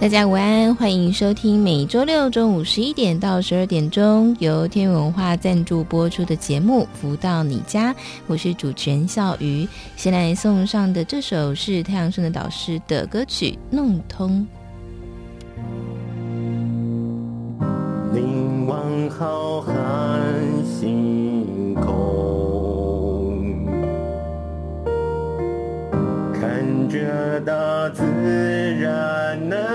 大家午安，欢迎收听每周六中午十一点到十二点钟由天元文化赞助播出的节目《福到你家》，我是主持人笑瑜。先来送上的这首是太阳盛德导师的歌曲《弄通》。凝望浩瀚星空，看着大自然的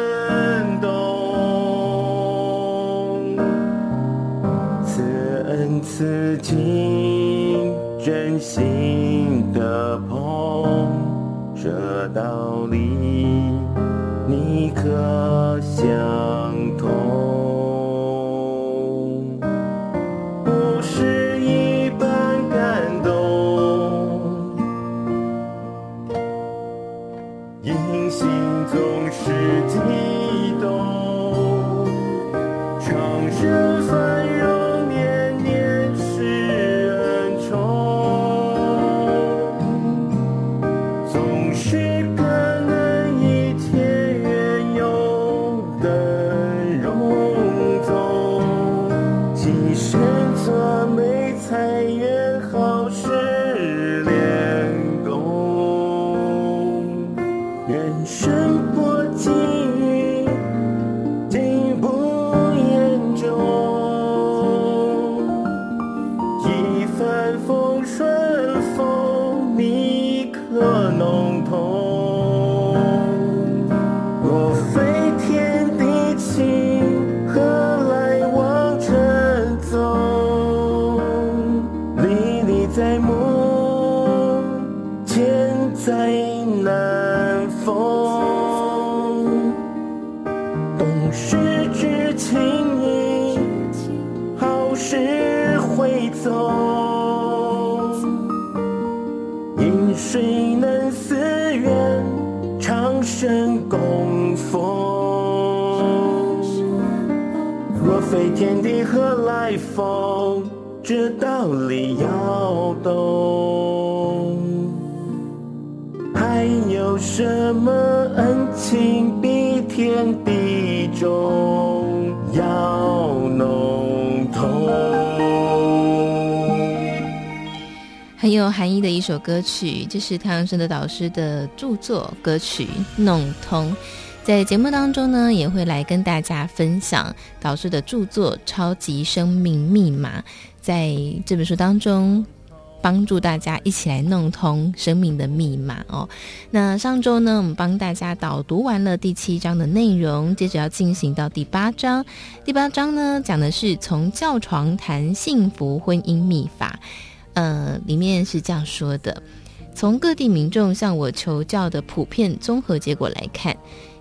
可想？很有含义的一首歌曲，这是太阳盛德导师的著作歌曲《弄通》。在节目当中呢，也会来跟大家分享导师的著作《超级生命密码》。在这本书当中，帮助大家一起来弄通生命的密码哦。那上周呢，我们帮大家导读完了第七章的内容，接着要进行到第八章。第八章呢，讲的是从教床谈幸福婚姻秘法。呃，里面是这样说的：从各地民众向我求教的普遍综合结果来看，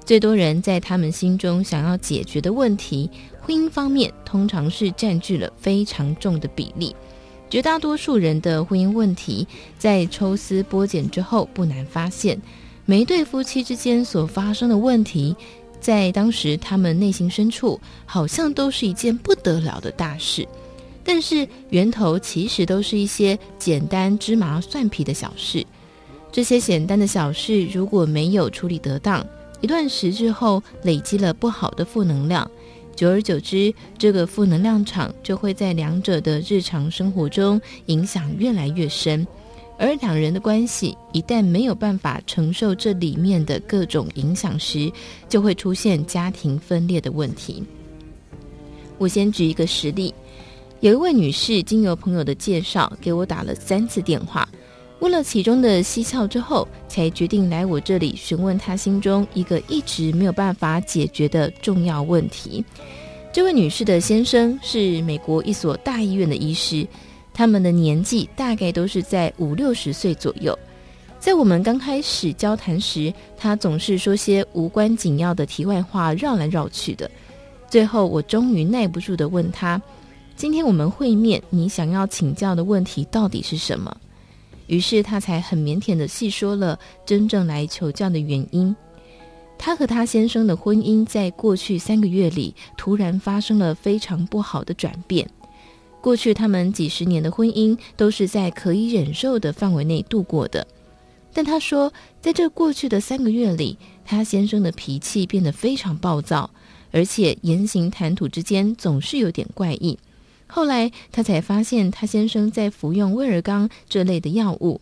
最多人在他们心中想要解决的问题，婚姻方面通常是占据了非常重的比例。绝大多数人的婚姻问题，在抽丝剥茧之后，不难发现，每一对夫妻之间所发生的问题，在当时他们内心深处，好像都是一件不得了的大事。但是源头其实都是一些简单芝麻蒜皮的小事，这些简单的小事如果没有处理得当，一段时之后累积了不好的负能量，久而久之，这个负能量场就会在两者的日常生活中影响越来越深，而两人的关系一旦没有办法承受这里面的各种影响时，就会出现家庭分裂的问题。我先举一个实例。有一位女士，经由朋友的介绍，给我打了三次电话，问了其中的蹊跷之后，才决定来我这里询问她心中一个一直没有办法解决的重要问题。这位女士的先生是美国一所大医院的医师，他们的年纪大概都是在五六十岁左右。在我们刚开始交谈时，他总是说些无关紧要的题外话，绕来绕去的。最后，我终于耐不住地问他：“今天我们会面，你想要请教的问题到底是什么？”于是他才很腼腆地细说了真正来求教的原因。他和他先生的婚姻在过去三个月里突然发生了非常不好的转变。过去他们几十年的婚姻都是在可以忍受的范围内度过的，但他说，在这过去的三个月里，他先生的脾气变得非常暴躁，而且言行谈吐之间总是有点怪异。后来他才发现，他先生在服用威尔刚这类的药物。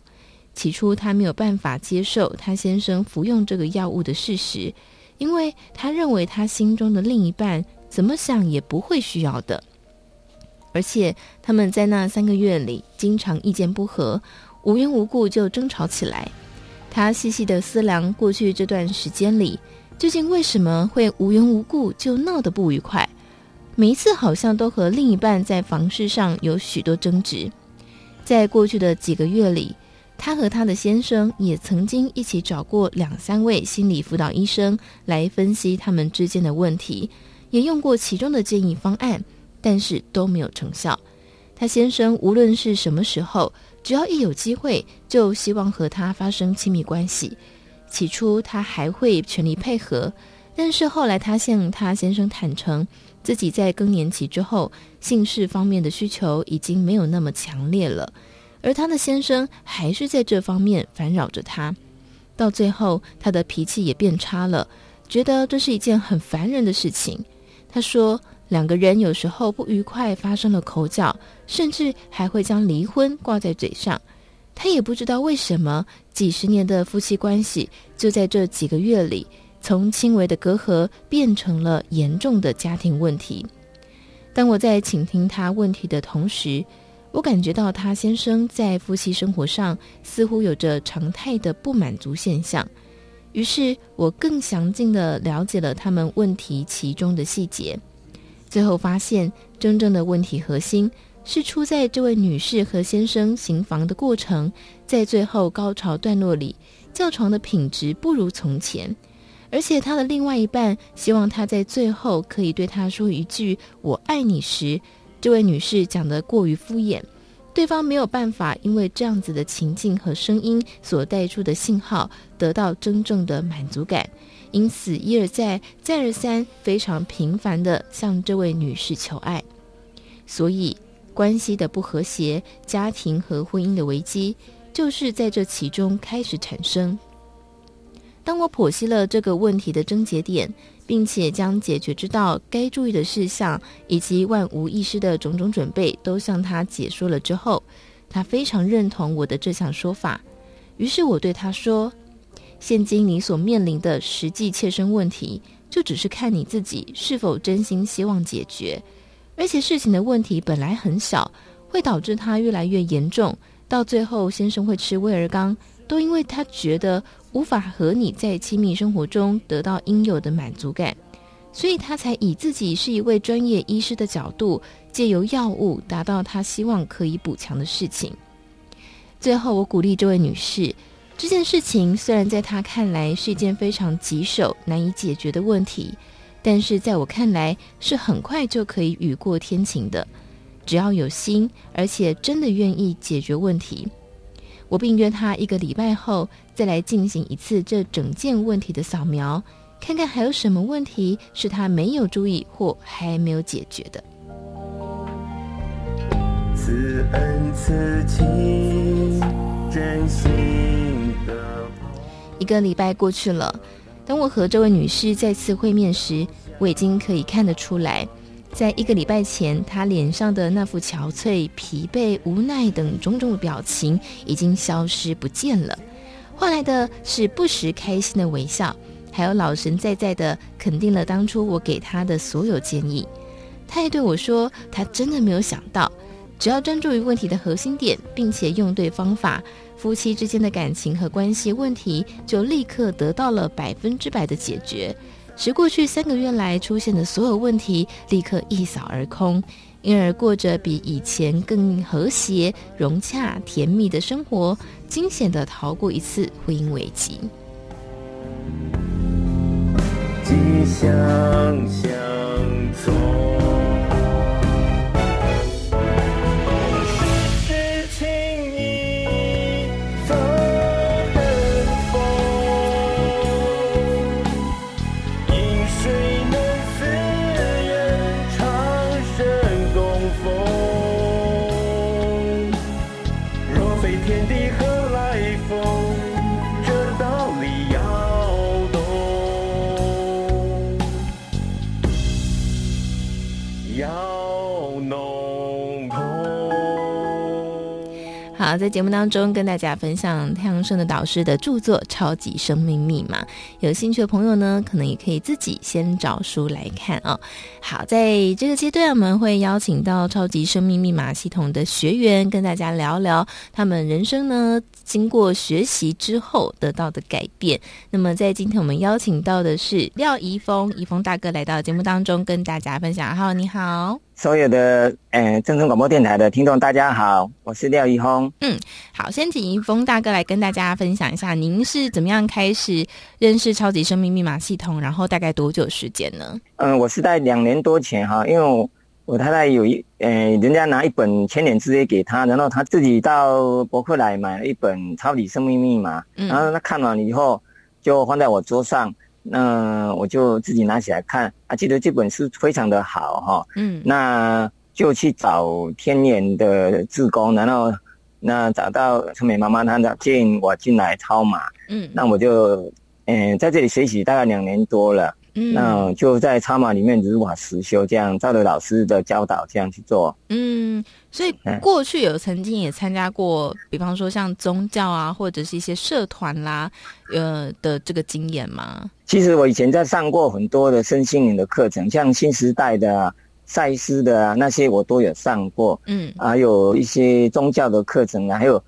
起初，他没有办法接受他先生服用这个药物的事实，因为他认为他心中的另一半怎么想也不会需要的。而且，他们在那三个月里经常意见不合，无缘无故就争吵起来。他细细的思量过去这段时间里，究竟为什么会无缘无故就闹得不愉快？每一次好像都和另一半在房事上有许多争执。在过去的几个月里，他和他的先生也曾经一起找过两三位心理辅导医生来分析他们之间的问题，也用过其中的建议方案，但是都没有成效。他先生无论是什么时候，只要一有机会，就希望和他发生亲密关系。起初他还会全力配合，但是后来他向他先生坦诚，自己在更年期之后，性事方面的需求已经没有那么强烈了。而他的先生还是在这方面烦扰着他，到最后他的脾气也变差了，觉得这是一件很烦人的事情。他说，两个人有时候不愉快发生了口角，甚至还会将离婚挂在嘴上。他也不知道为什么，几十年的夫妻关系就在这几个月里，从轻微的隔阂变成了严重的家庭问题。当我在倾听他问题的同时，我感觉到他先生在夫妻生活上似乎有着常态的不满足现象，于是我更详尽地了解了他们问题其中的细节，最后发现真正的问题核心是出在这位女士和先生行房的过程，在最后高潮段落里，叫床的品质不如从前，而且他的另外一半希望他在最后可以对他说一句“我爱你”时。这位女士讲得过于敷衍，对方没有办法因为这样子的情境和声音所带出的信号得到真正的满足感，因此一而再、再而三、非常频繁地向这位女士求爱。所以，关系的不和谐、家庭和婚姻的危机，就是在这其中开始产生。当我剖析了这个问题的症结点，并且将解决之道、该注意的事项以及万无一失的种种准备都向他解说了之后，他非常认同我的这项说法。于是我对他说：“现今你所面临的实际切身问题，就只是看你自己是否真心希望解决。而且事情的问题本来很小，会导致他越来越严重，到最后先生会吃威而钢，都因为他觉得。”无法和你在亲密生活中得到应有的满足感，所以他才以自己是一位专业医师的角度，借由药物达到他希望可以补强的事情。最后，我鼓励这位女士，这件事情虽然在她看来是一件非常棘手、难以解决的问题，但是在我看来是很快就可以雨过天晴的，只要有心，而且真的愿意解决问题。我并约他一个礼拜后再来进行一次这整件问题的扫描，看看还有什么问题是他没有注意或还没有解决的。此恩此情真心的。一个礼拜过去了，当我和这位女士再次会面时，我已经可以看得出来。在一个礼拜前，他脸上的那副憔悴、疲惫、无奈等种种的表情已经消失不见了，换来的是不时开心的微笑，还有老神在在的肯定了当初我给他的所有建议。他也对我说，他真的没有想到，只要专注于问题的核心点，并且用对方法，夫妻之间的感情和关系问题就立刻得到了百分之百的解决。使过去三个月来出现的所有问题立刻一扫而空，因而过着比以前更和谐、融洽、甜蜜的生活，惊险的逃过一次婚姻危机。吉祥相从。在节目当中跟大家分享太阳盛的导师的著作《超级生命密码》，有兴趣的朋友呢，可能也可以自己先找书来看哦。好，在这个阶段，我们会邀请到超级生命密码系统的学员，跟大家聊聊他们人生呢经过学习之后得到的改变。那么，在今天我们邀请到的是廖怡峰，怡峰大哥来到节目当中跟大家分享。好，你好。所有的呃，正声广播电台的听众，大家好，我是廖一峰。嗯，好，先请一峰大哥来跟大家分享一下，您是怎么样开始认识超级生命密码系统，然后大概多久时间呢？嗯，我是在两年多前哈，因为我，我太太有一呃，人家拿一本《千年之约》给他，然后他自己到博客来买了一本《超级生命密码》，嗯，然后他看完了以后就放在我桌上。那我就自己拿起来看啊，记得这本书非常的好哈，嗯，那就去找天眼的志工，然后那找到春美妈妈，她建议我进来超码，嗯，那我就嗯在这里学习大概两年多了。嗯，那就在超码里面如法实修，这样照着老师的教导这样去做。嗯，所以过去有曾经也参加过，比方说像宗教啊，或者是一些社团啦，呃的这个经验吗？其实我以前在上过很多的身心灵的课程，像新时代的、啊、赛斯的啊那些我都有上过。嗯，还有一些宗教的课程啊，还有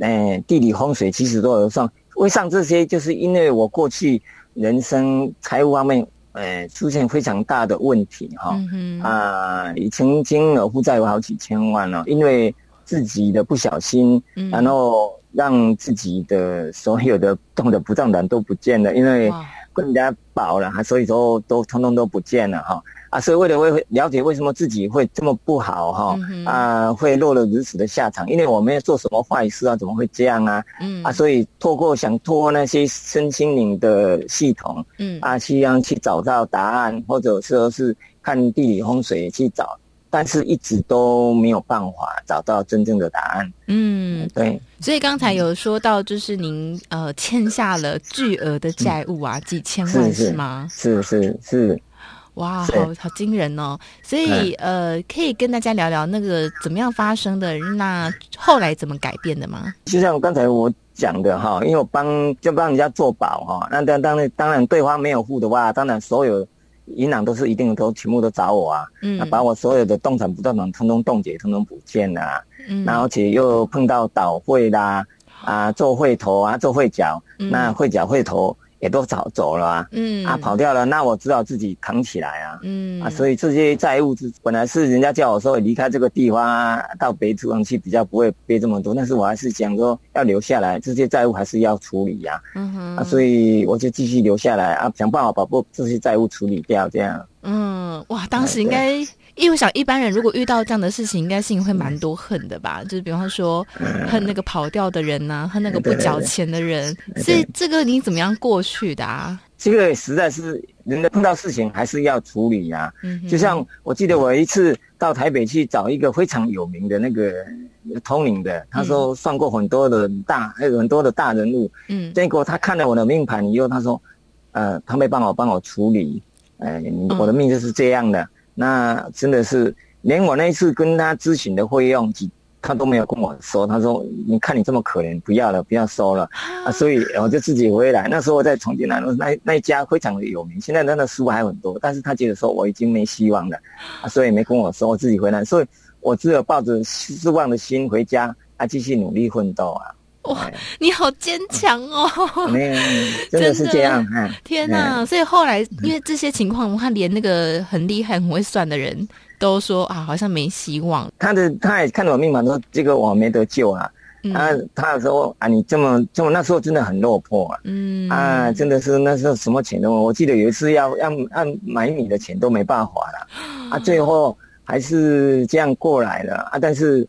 呃地理风水，其实都有上。会上这些，就是因为我过去。人生财务方面，呃，出现非常大的问题哈，啊、嗯啊，已曾经有负债有好几千万了，因为自己的不小心，嗯、然后让自己的所有的动的不动产都不见了，因为跟人家保了，所以说都通通都不见了哈。啊，所以为了为了解为什么自己会这么不好哈，嗯、啊，会落了如此的下场，因为我没有做什么坏事啊，怎么会这样啊？嗯，啊，所以透过想透过那些身心灵的系统，嗯，啊，去让去找到答案，或者说是看地理风水去找，但是一直都没有办法找到真正的答案。嗯，对。所以刚才有说到，就是您呃欠下了巨额的债务啊，几千万是，是吗？是是是。哇，好好惊人哦！所以呃，可以跟大家聊聊那个怎么样发生的，那后来怎么改变的吗？就像我刚才我讲的哈，因为我帮就帮人家做保哈，那当当然当然对方没有付的话，当然所有银行都是一定都全部都找我啊，嗯，那把我所有的动产不动产通通冻结，通通不见了，啊，嗯，然后而且又碰到倒会啦，啊，做会头啊，做会脚，嗯，那会脚会头。也都早走了啊，嗯啊，跑掉了，那我只好自己扛起来啊，嗯啊，所以这些债务是本来是人家叫我说离开这个地方啊，到别处方去比较不会背这么多，但是我还是想说要留下来，这些债务还是要处理呀，嗯哼，啊，所以我就继续留下来啊，想办法把不这些债务处理掉，这样。嗯，哇，当时应该。因为我想，一般人如果遇到这样的事情，应该心里会蛮多恨的吧？就是比方说，恨那个跑掉的人呐、啊，恨那个不缴钱的人。所以这个你怎么样过去的啊？这个实在是人的碰到事情还是要处理呀、啊。嗯，就像我记得我一次到台北去找一个非常有名的那个通灵的，他说算过很多的大，还有很多的大人物。嗯，结果他看了我的命盘以后，他说，呃，他没办法帮我处理，哎、呃，我的命就是这样的。嗯那真的是连我那一次跟他咨询的费用，他都没有跟我说。他说：“你看你这么可怜，不要了，不要收了。”啊，所以我就自己回来。那时候我在重庆南路那那一家非常的有名，现在他的书还很多。但是他觉得说我已经没希望了，啊，所以没跟我说，我自己回来。所以我只有抱着失望的心回家，啊，继续努力奋斗啊。哇，你好坚强哦！没有，真的是这样。天哪！所以后来因为这些情况，他连那个很厉害、很会算的人都说啊，好像没希望。他的他也看到我命盘说，这个我没得救啊。啊，他说啊，你这么这么那时候真的很落魄啊。嗯啊，真的是那时候什么钱都，我记得有一次要要要买米的钱都没办法了。啊，最后还是这样过来了啊，但是。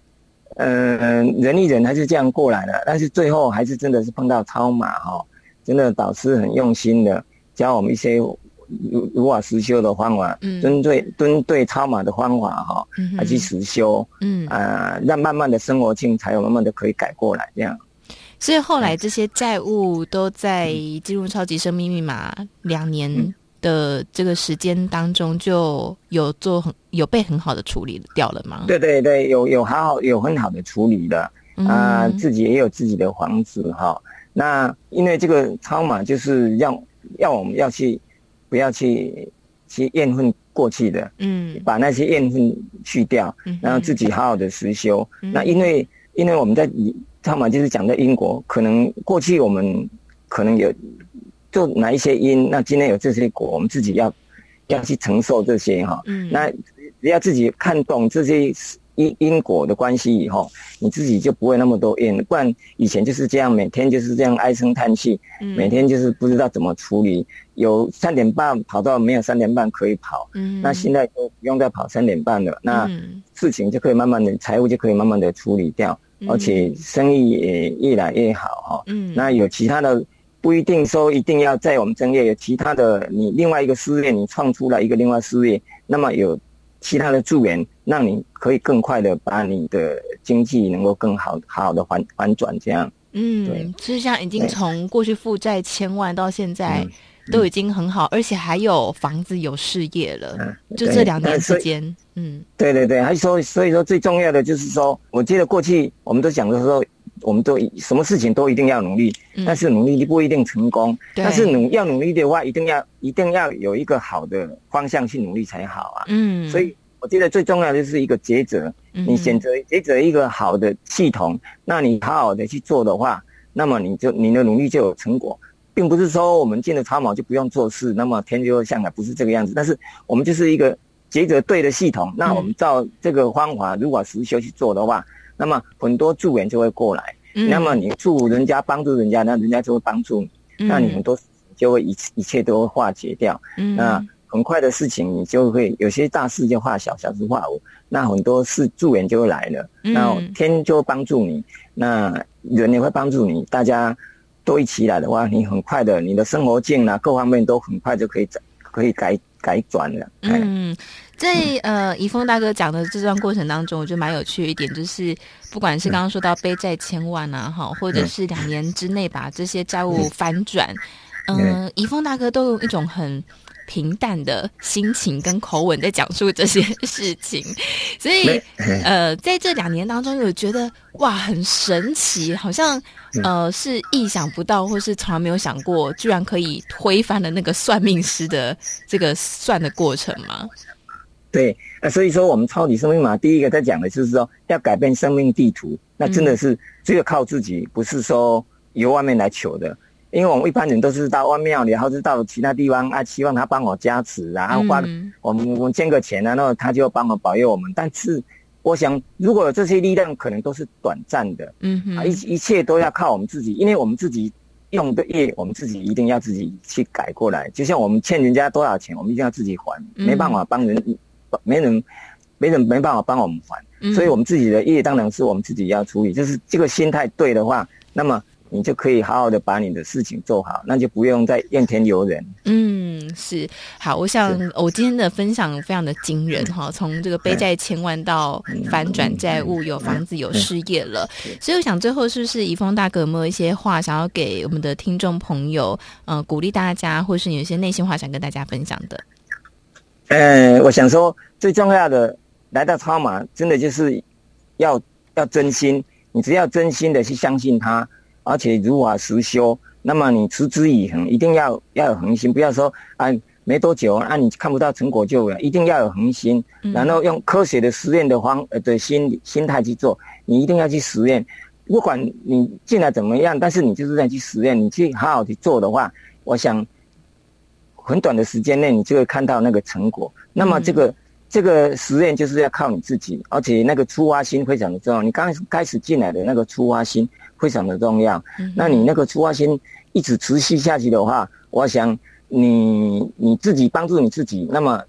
嗯、呃，人一忍还是这样过来的，但是最后还是真的是碰到超马哈，真的导师很用心的教我们一些如如法实修的方法，嗯，针对针对超马的方法哈，嗯，来去实修，嗯啊，让慢慢的生活境才有慢慢的可以改过来这样。所以后来这些债务都在进入超级生命密码两年。嗯的这个时间当中，就有做很有被很好的处理掉了吗？对对对，有有好好有很好的处理的啊、呃，自己也有自己的房子哈。那因为这个超马就是要要我们要去不要去去怨恨过去的，嗯，把那些怨恨去掉，然后自己好好的实修。嗯、那因为因为我们在超马就是讲的因果，可能过去我们可能有。做哪一些因，那今天有这些果，我们自己要要去承受这些哈。嗯，那只要自己看懂这些因因果的关系以后，你自己就不会那么多怨。不然以前就是这样，每天就是这样唉声叹气，每天就是不知道怎么处理。有三点半跑到没有三点半可以跑，嗯，那现在都不用再跑三点半了，那事情就可以慢慢的，财务就可以慢慢的处理掉，而且生意也越来越好哈。嗯，那有其他的。不一定说一定要在我们正业，有其他的你另外一个事业，你创出来一个另外事业，那么有其他的助缘，让你可以更快的把你的经济能够更好好好的反反转这样。嗯，对，其实像已经从过去负债千万到现在都已经很好，而且还有房子有事业了，就这两年时间。嗯，对对对，还说所以说最重要的就是说，我记得过去我们都讲的时候。我们都什么事情都一定要努力，但是努力不一定成功。但是努要努力的话，一定要一定要有一个好的方向去努力才好啊。嗯，所以我觉得最重要的就是一个抉择。你选择抉择一个好的系统，那你好好的去做的话，那么你就你的努力就有成果，并不是说我们进了超码就不用做事，那么天就会降下来，不是这个样子。但是我们就是一个抉择对的系统，那我们照这个方法，如果实修去做的话。那么很多助缘就会过来，嗯、那么你助人家帮助人家，那人家就会帮助你，嗯、那你很多就会一一切都会化解掉。嗯，那很快的事情你就会有些大事就化小，小事化无，那很多事助缘就会来了，嗯、那天就会帮助你，那人也会帮助你，大家都一起来的话，你很快的你的生活境啊各方面都很快就可以转，可以改改转了。嗯。在呃，怡峰大哥讲的这段过程当中，我觉得蛮有趣的一点，就是不管是刚刚说到背债千万啊，哈，或者是两年之内把这些债务翻转，嗯，怡峰大哥都用一种很平淡的心情跟口吻在讲述这些事情，所以呃，在这两年当中，有觉得哇，很神奇，好像呃是意想不到，或是从来没有想过，居然可以推翻了那个算命师的这个算的过程吗？对，呃，所以说我们超级生命码第一个在讲的就是说要改变生命地图，那真的是只有靠自己，不是说由外面来求的。因为我们一般人都是到外面庙里，然后是到其他地方啊，希望他帮我加持，然后花我们我们捐个钱啊，然后他就帮我保佑我们。但是我想，如果有这些力量，可能都是短暂的，嗯一一切都要靠我们自己，因为我们自己用的业，我们自己一定要自己去改过来。就像我们欠人家多少钱，我们一定要自己还，没办法帮人。没人，没人没办法帮我们还，嗯、所以我们自己的业当然是我们自己要处理。就是这个心态对的话，那么你就可以好好的把你的事情做好，那就不用再怨天尤人。嗯，是好。我想我今天的分享非常的惊人哈，从这个背债千万到反转债务，有房子有事业了。所以我想最后是不是怡丰大哥有没有一些话想要给我们的听众朋友，呃，鼓励大家，或是有一些内心话想跟大家分享的？嗯，我想说，最重要的来到超马，真的就是要要真心。你只要真心的去相信他，而且如法实修，那么你持之以恒，一定要要有恒心。不要说啊，没多久啊，你看不到成果就一定要有恒心。然后用科学的实验的方呃的心心态去做，你一定要去实验。不管你进来怎么样，但是你就是在去实验，你去好好去做的话，我想很短的时间内你就会看到那个成果。那么这个、嗯、这个实验就是要靠你自己，而且那个出发心非常的重要。你刚开始进来的那个出发心非常的重要。嗯、那你那个出发心一直持续下去的话，我想你你自己帮助你自己，那么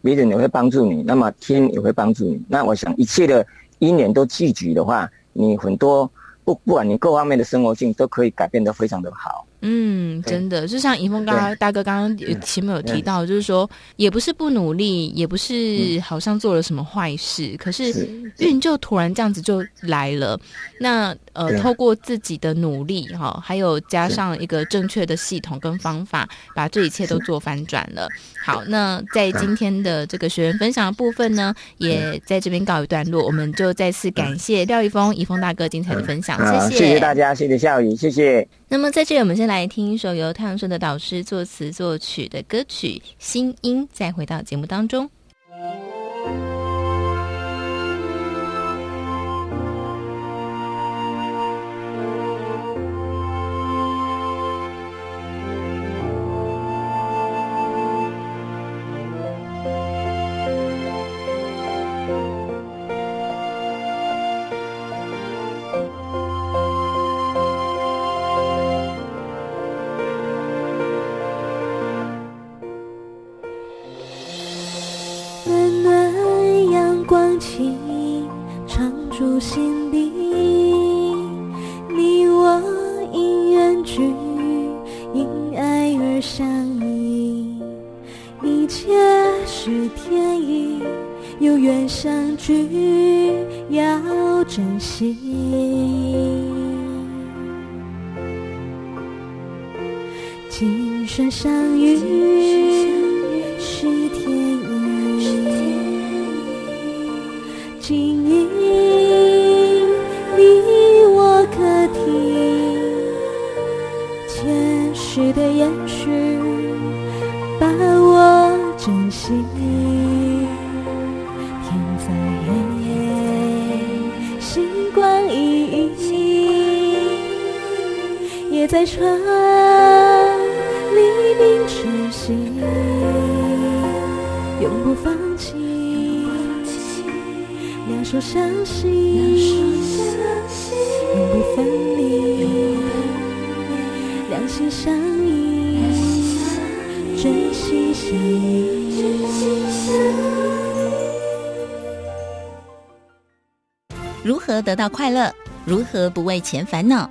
别人也会帮助你，那么天也会帮助你。那我想一切的因缘都聚集的话。你很多不不管你各方面的生活性都可以改变的非常的好。嗯，真的，就像怡峰刚刚大哥刚刚前面有提到，就是说也不是不努力，也不是好像做了什么坏事，可是运就突然这样子就来了。那呃，透过自己的努力哈，还有加上一个正确的系统跟方法，把这一切都做翻转了。好，那在今天的这个学员分享的部分呢，也在这边告一段落。我们就再次感谢廖一峰、一峰大哥精彩的分享，谢谢，谢谢大家，谢谢笑宇，谢谢。那么在这里，我们先来听一首由太阳盛德导师作词作曲的歌曲《心音》，再回到节目当中。光晴常驻心底你我因缘聚因爱而相依一切是天意有缘相聚要珍惜今生相遇。穿黎明出席永不放弃两手相惜永不分离两心相依真心相依如何得到快乐？如何不为钱烦恼？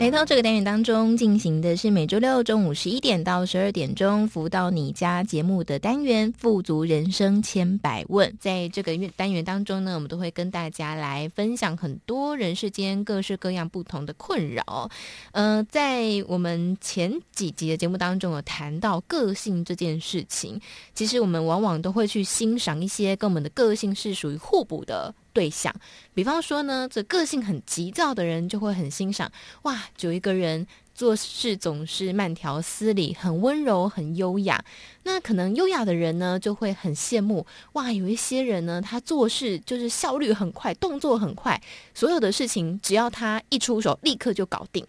来到这个单元当中进行的是每周六中午十一点到十二点钟福到你家节目的单元《富足人生千百问》。在这个单元当中呢，我们都会跟大家来分享很多人世间各式各样不同的困扰。呃，在我们前几集的节目当中有谈到个性这件事情，其实我们往往都会去欣赏一些跟我们的个性是属于互补的。对象，比方说呢，这个性很急躁的人就会很欣赏，哇，有一个人做事总是慢条斯理，很温柔，很优雅。那可能优雅的人呢，就会很羡慕，哇，有一些人呢，他做事就是效率很快，动作很快，所有的事情只要他一出手，立刻就搞定。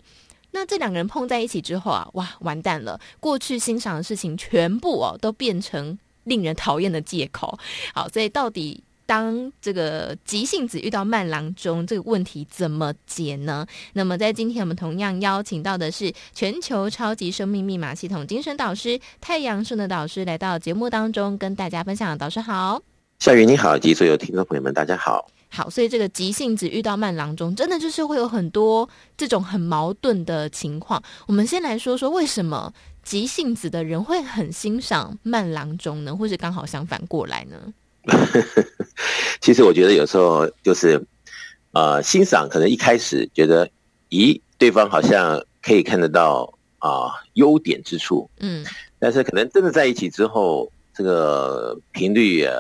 那这两个人碰在一起之后啊，哇，完蛋了，过去欣赏的事情全部哦，都变成令人讨厌的借口。好，所以到底。当这个急性子遇到慢郎中，这个问题怎么解呢？那么在今天我们同样邀请到的是全球超级生命密码系统精神导师太阳顺的导师来到节目当中跟大家分享。导师好，夏雨你好，及所有听众朋友们大家好。好，所以这个急性子遇到慢郎中，真的就是会有很多这种很矛盾的情况。我们先来说说为什么急性子的人会很欣赏慢郎中呢？或是刚好相反过来呢？其实我觉得有时候就是，呃，欣赏可能一开始觉得，咦，对方好像可以看得到啊、呃、优点之处，嗯，但是可能真的在一起之后，这个频率啊，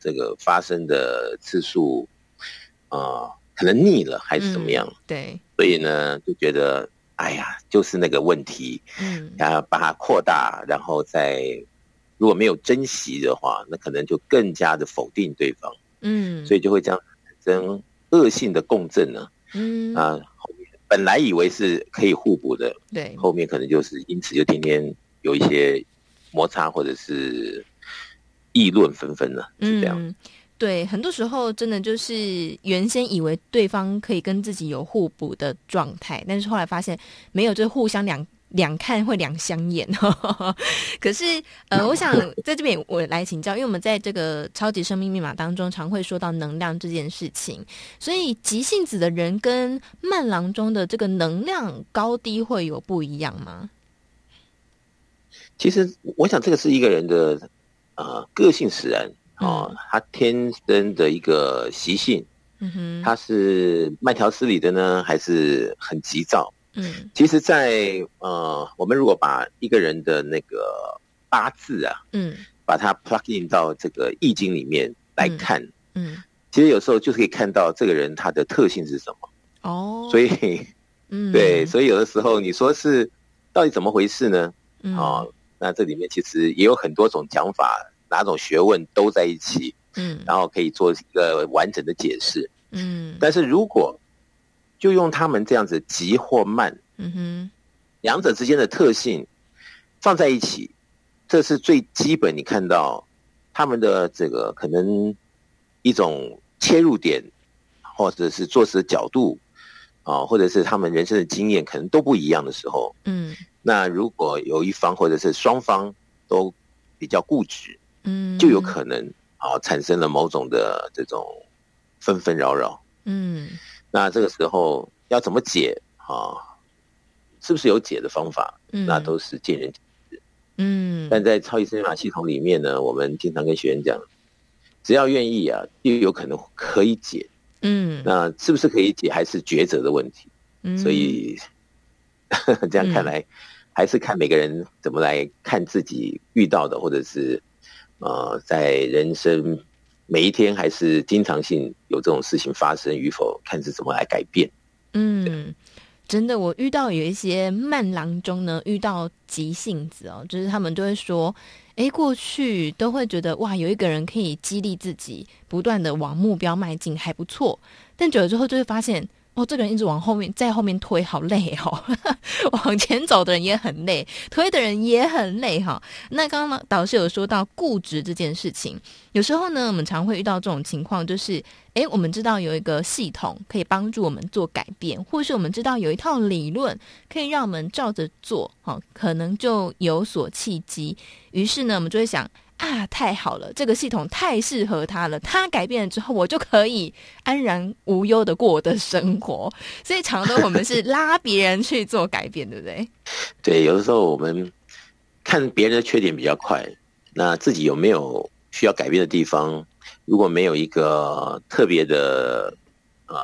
这个发生的次数，啊、呃，可能腻了还是怎么样？嗯、对，所以呢，就觉得哎呀，就是那个问题，嗯，然后把它扩大，然后再如果没有珍惜的话，那可能就更加的否定对方，嗯，所以就会这样产生恶性的共振呢，嗯。啊，后面本来以为是可以互补的，对，后面可能就是因此就天天有一些摩擦或者是议论纷纷了，是这样。嗯对，很多时候真的就是原先以为对方可以跟自己有互补的状态，但是后来发现没有，就互相两两看会两相厌。可是呃，我想在这边我来请教，因为我们在这个超级生命密码当中常会说到能量这件事情，所以急性子的人跟慢郎中的这个能量高低会有不一样吗？其实我想这个是一个人的呃个性使然。哦，他天生的一个习性，嗯哼，他是慢条斯理的呢，还是很急躁？嗯，其实在，在呃，我们如果把一个人的那个八字啊，嗯，把它 plug in 到这个易经里面来看，嗯，嗯，其实有时候就是可以看到这个人他的特性是什么。哦，所以，嗯，对，所以有的时候你说是到底怎么回事呢？嗯，哦，那这里面其实也有很多种讲法。哪种学问都在一起，嗯，然后可以做一个完整的解释，嗯。但是如果就用他们这样子急或慢，嗯哼，两者之间的特性放在一起，这是最基本。你看到他们的这个可能一种切入点，或者是做事的角度啊，或者是他们人生的经验，可能都不一样的时候，嗯。那如果有一方或者是双方都比较固执。嗯，就有可能啊，产生了某种的这种纷纷扰扰。嗯，那这个时候要怎么解啊？是不是有解的方法？嗯，那都是见仁见智。嗯，但在超级生命密码系统里面呢，我们经常跟学员讲，只要愿意啊，就有可能可以解。嗯，那是不是可以解，还是抉择的问题。嗯，所以 这样看来，还是看每个人怎么来看自己遇到的，或者是。呃，在人生每一天还是经常性有这种事情发生与否，看是怎么来改变。嗯，真的，我遇到有一些慢郎中呢，遇到急性子哦，就是他们都会说，哎，过去都会觉得哇，有一个人可以激励自己，不断的往目标迈进，还不错。但久了之后，就会发现。哦，这个人一直往后面，在后面推，好累哦。往前走的人也很累，推的人也很累哈。那刚刚导师有说到固执这件事情，有时候呢，我们常会遇到这种情况，就是，哎，我们知道有一个系统可以帮助我们做改变，或是我们知道有一套理论可以让我们照着做，哈，可能就有所契机。于是呢，我们就会想。啊，太好了！这个系统太适合他了。他改变了之后，我就可以安然无忧的过我的生活。所以，常常我们是拉别人去做改变，对不对？对，有的时候我们看别人的缺点比较快，那自己有没有需要改变的地方？如果没有一个特别的呃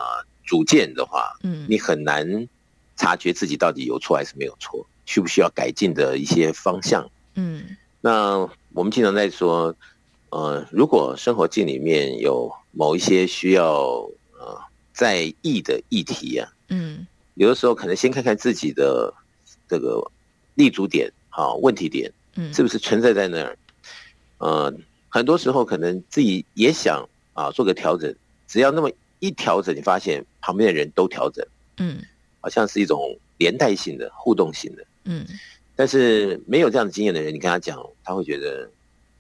主见的话，嗯，你很难察觉自己到底有错还是没有错，需不需要改进的一些方向？嗯，那。我们经常在说，呃，如果生活境里面有某一些需要呃在意的议题啊，嗯，有的时候可能先看看自己的这个立足点，好，问题点，嗯，是不是存在在那儿？呃，很多时候可能自己也想啊做个调整，只要那么一调整，你发现旁边的人都调整，嗯，好像是一种连带性的互动性的，嗯。但是没有这样的经验的人，你跟他讲，他会觉得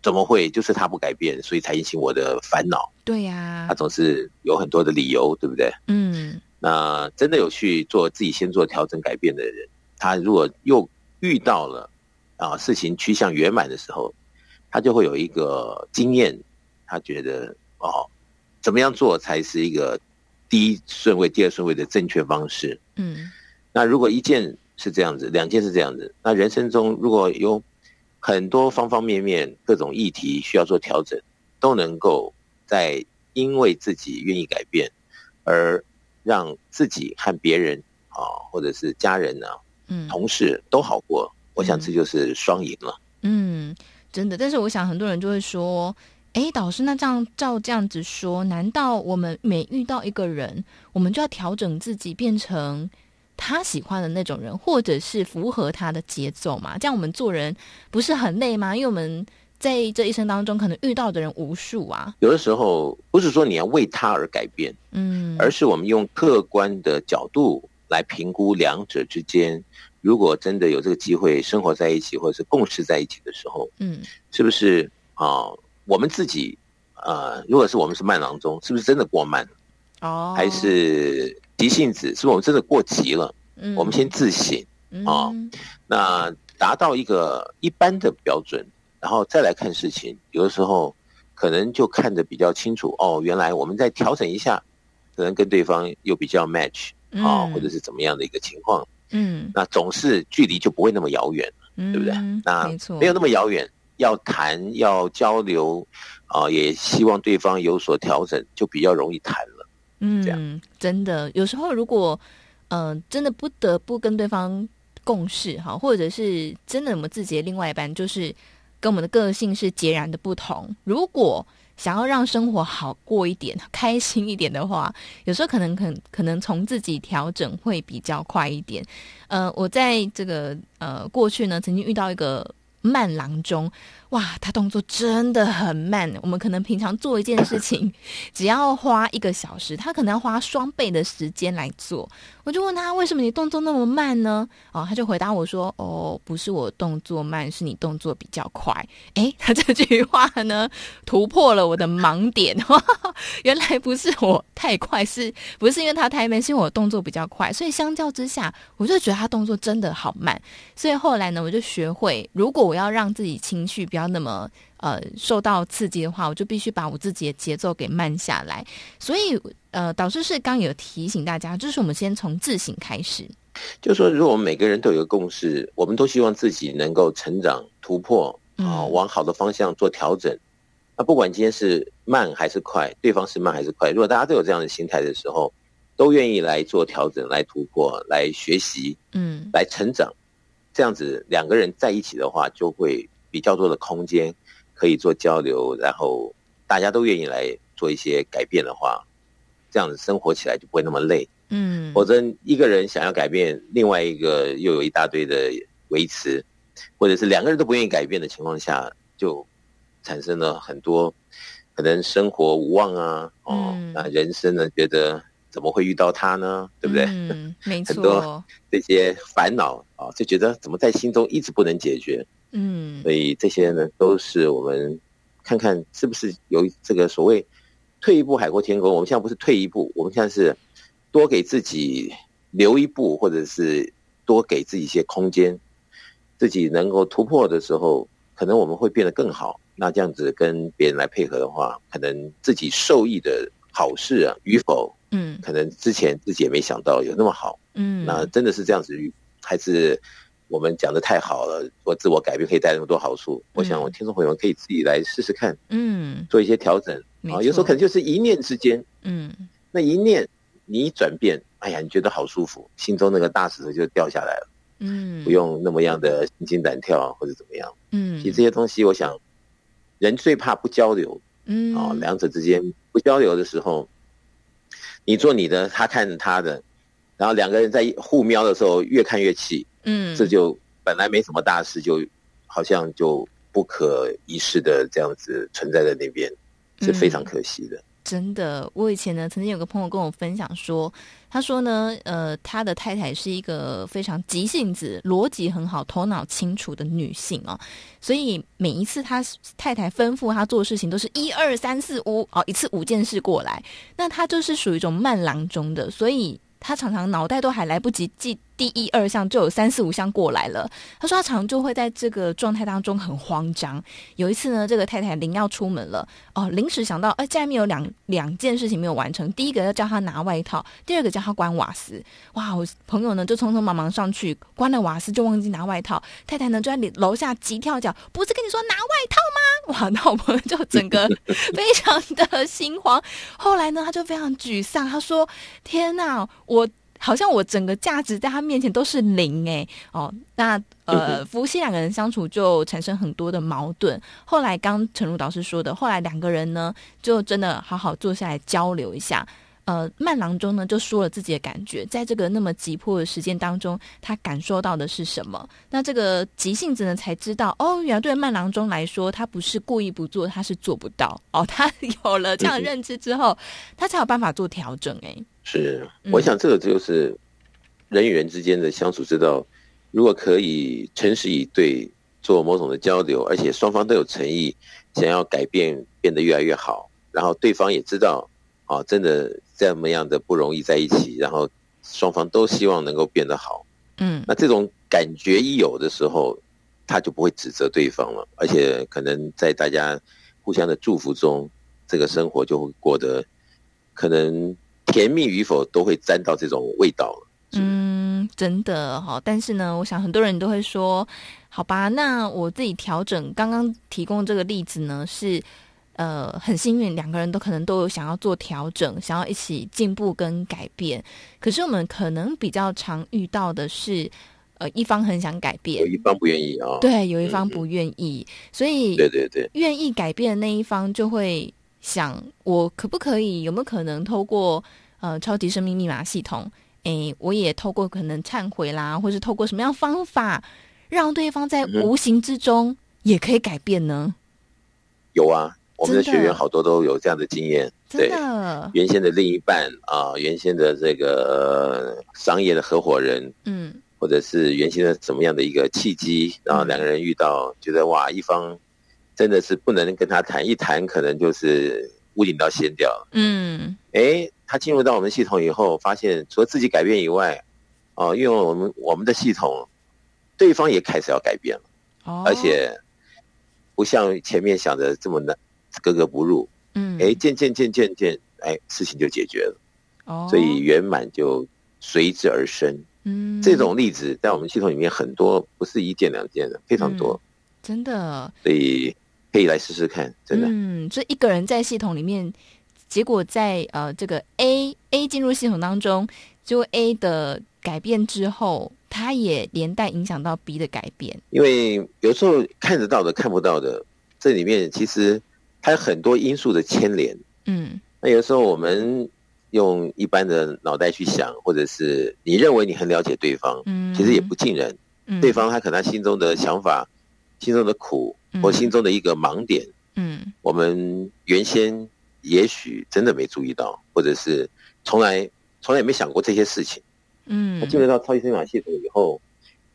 怎么会？就是他不改变，所以才引起我的烦恼。对呀、啊，他总是有很多的理由，对不对？嗯。那真的有去做自己先做调整改变的人，他如果又遇到了啊事情趋向圆满的时候，他就会有一个经验，他觉得哦，怎么样做才是一个第一顺位、第二顺位的正确方式？嗯。那如果一件。是这样子，两件是这样子。那人生中如果有很多方方面面、各种议题需要做调整，都能够在因为自己愿意改变，而让自己和别人啊，或者是家人呢、啊，嗯，同事都好过。我想这就是双赢了。嗯，真的。但是我想很多人就会说，哎，导师，那这样照这样子说，难道我们每遇到一个人，我们就要调整自己，变成他喜欢的那种人，或者是符合他的节奏嘛？这样我们做人不是很累吗？因为我们在这一生当中，可能遇到的人无数啊。有的时候不是说你要为他而改变，嗯，而是我们用客观的角度来评估两者之间，如果真的有这个机会生活在一起，或者是共事在一起的时候，嗯，是不是啊？我们自己，呃，如果是我们是慢郎中，是不是真的过慢？哦，还是急性子？是不是我们真的过急了？嗯，我们先自省啊，哦，那达到一个一般的标准，然后再来看事情，有的时候可能就看得比较清楚。哦，原来我们再调整一下，可能跟对方又比较 match 啊，哦，或者是怎么样的一个情况。嗯，那总是距离就不会那么遥远，嗯，对不对？那没错，没有那么遥远。要谈要交流，啊、呃，也希望对方有所调整，就比较容易谈了。嗯，真的有时候如果，嗯、呃，真的不得不跟对方共事哈，或者是真的我们自己的另外一半就是跟我们的个性是截然的不同，如果想要让生活好过一点、开心一点的话，有时候可能可可能从自己调整会比较快一点。呃，我在这个呃过去呢，曾经遇到一个。慢郎中，哇，他动作真的很慢。我们可能平常做一件事情，只要花一个小时，他可能要花双倍的时间来做。我就问他，为什么你动作那么慢呢？哦，他就回答我说：“哦，不是我动作慢，是你动作比较快。”诶，他 这句话呢，突破了我的盲点。原来不是我太快，是不是因为他太慢？是因为我动作比较快。所以相较之下，我就觉得他动作真的好慢。所以后来呢，我就学会，如果我要让自己情绪不要那么呃受到刺激的话，我就必须把我自己的节奏给慢下来。所以。呃，导师是刚有提醒大家，就是我们先从自省开始。就是说，如果我们每个人都有个共识，我们都希望自己能够成长、突破啊，往好的方向做调整。那、嗯、不管今天是慢还是快，对方是慢还是快，如果大家都有这样的心态的时候，都愿意来做调整、来突破、来学习，嗯，来成长，这样子两个人在一起的话，就会比较多的空间可以做交流，然后大家都愿意来做一些改变的话。这样子生活起来就不会那么累，嗯，否则一个人想要改变，另外一个又有一大堆的维持，或者是两个人都不愿意改变的情况下，就产生了很多可能生活无望啊，哦，嗯、那人生呢，觉得怎么会遇到他呢？对不对？嗯，没 错，很多这些烦恼啊，就觉得怎么在心中一直不能解决，嗯，所以这些呢，都是我们看看是不是有这个所谓。退一步海阔天空，我们现在不是退一步，我们现在是多给自己留一步，或者是多给自己一些空间，自己能够突破的时候，可能我们会变得更好。那这样子跟别人来配合的话，可能自己受益的好事啊与否，嗯，可能之前自己也没想到有那么好，嗯，那真的是这样子，还是我们讲的太好了？说自我改变可以带来那么多好处，嗯，我想我听众朋友们可以自己来试试看，嗯，做一些调整。啊，有时候可能就是一念之间，嗯，那一念你一转变，哎呀，你觉得好舒服，心中那个大石头就掉下来了，嗯，不用那么样的心惊胆跳或者怎么样，嗯，其实这些东西，我想人最怕不交流，嗯，啊，两者之间不交流的时候，你做你的，他看他的，然后两个人在互瞄的时候，越看越气，嗯，这就本来没什么大事，就好像就不可一世的这样子存在在那边。是非常可惜的。嗯，真的。我以前呢，曾经有个朋友跟我分享说，他说呢，呃，他的太太是一个非常急性子、逻辑很好、头脑清楚的女性哦，所以每一次他太太吩咐他做事情，都是一二三四五哦，一次五件事过来。那他就是属于一种慢郎中的，所以他常常脑袋都还来不及记。第一二项就有三四五项过来了。他说他常就会在这个状态当中很慌张。有一次呢，这个太太临要出门了，哦，临时想到，哎，家里面有两两件事情没有完成。第一个要叫他拿外套，第二个叫他关瓦斯。哇，我朋友呢就匆匆忙忙上去关了瓦斯，就忘记拿外套。太太呢就在楼下急跳脚，不是跟你说拿外套吗？哇，那我朋友就整个非常的心慌。后来呢，他就非常沮丧，他说：天哪，我。好像我整个价值在他面前都是零哎哦，那呃夫妻两个人相处就产生很多的矛盾。后来刚陈如导师说的，后来两个人呢就真的好好坐下来交流一下。呃，慢郎中呢就说了自己的感觉，在这个那么急迫的时间当中，他感受到的是什么？那这个急性子呢才知道，哦，原来对慢郎中来说，他不是故意不做，他是做不到。哦，他有了这样的认知之后，他才有办法做调整。哎，是，我想这个就是人与人之间的相处之道。如果可以诚实以对，做某种的交流，而且双方都有诚意，想要改变，变得越来越好，然后对方也知道。啊，真的这么样的不容易在一起，然后双方都希望能够变得好。嗯，那这种感觉一有的时候，他就不会指责对方了，而且可能在大家互相的祝福中，这个生活就会过得可能甜蜜与否都会沾到这种味道。嗯，真的哈。但是呢，我想很多人都会说，好吧，那我自己调整。刚刚提供这个例子呢，是。呃，很幸运，两个人都可能都有想要做调整，想要一起进步跟改变。可是我们可能比较常遇到的是，呃，一方很想改变，有一方不愿意啊、哦。对，有一方不愿意，嗯、所以对对对，愿意改变的那一方就会想，我可不可以，有没有可能透过呃超级生命密码系统，诶，我也透过可能忏悔啦，或是透过什么样方法，让对方在无形之中也可以改变呢？嗯、有啊。我们的学员好多都有这样的经验，对，原先的另一半啊，原先的这个商业的合伙人，嗯，或者是原先的什么样的一个契机，然后两个人遇到，觉得哇，一方真的是不能跟他谈，一谈可能就是屋顶都掀掉，嗯，哎，他进入到我们系统以后，发现除了自己改变以外，哦，因为我们我们的系统，对方也开始要改变了，哦，而且不像前面想的这么难。格格不入，嗯，哎，渐渐渐渐渐，哎，事情就解决了，哦，所以圆满就随之而生，嗯，这种例子在我们系统里面很多，不是一件两件的，非常多，真的，所以可以来试试看，真的，嗯，所以一个人在系统里面，结果在呃这个 A A 进入系统当中，就 A 的改变之后，它也连带影响到 B 的改变，因为有时候看得到的看不到的，这里面其实。还有很多因素的牵连，嗯，那有时候我们用一般的脑袋去想，或者是你认为你很了解对方，嗯，其实也不尽然，嗯，对方他可能他心中的想法、心中的苦或心中的一个盲点，嗯，我们原先也许真的没注意到，或者是从来从来也没想过这些事情，嗯，他进入到超级生命密码系统以后，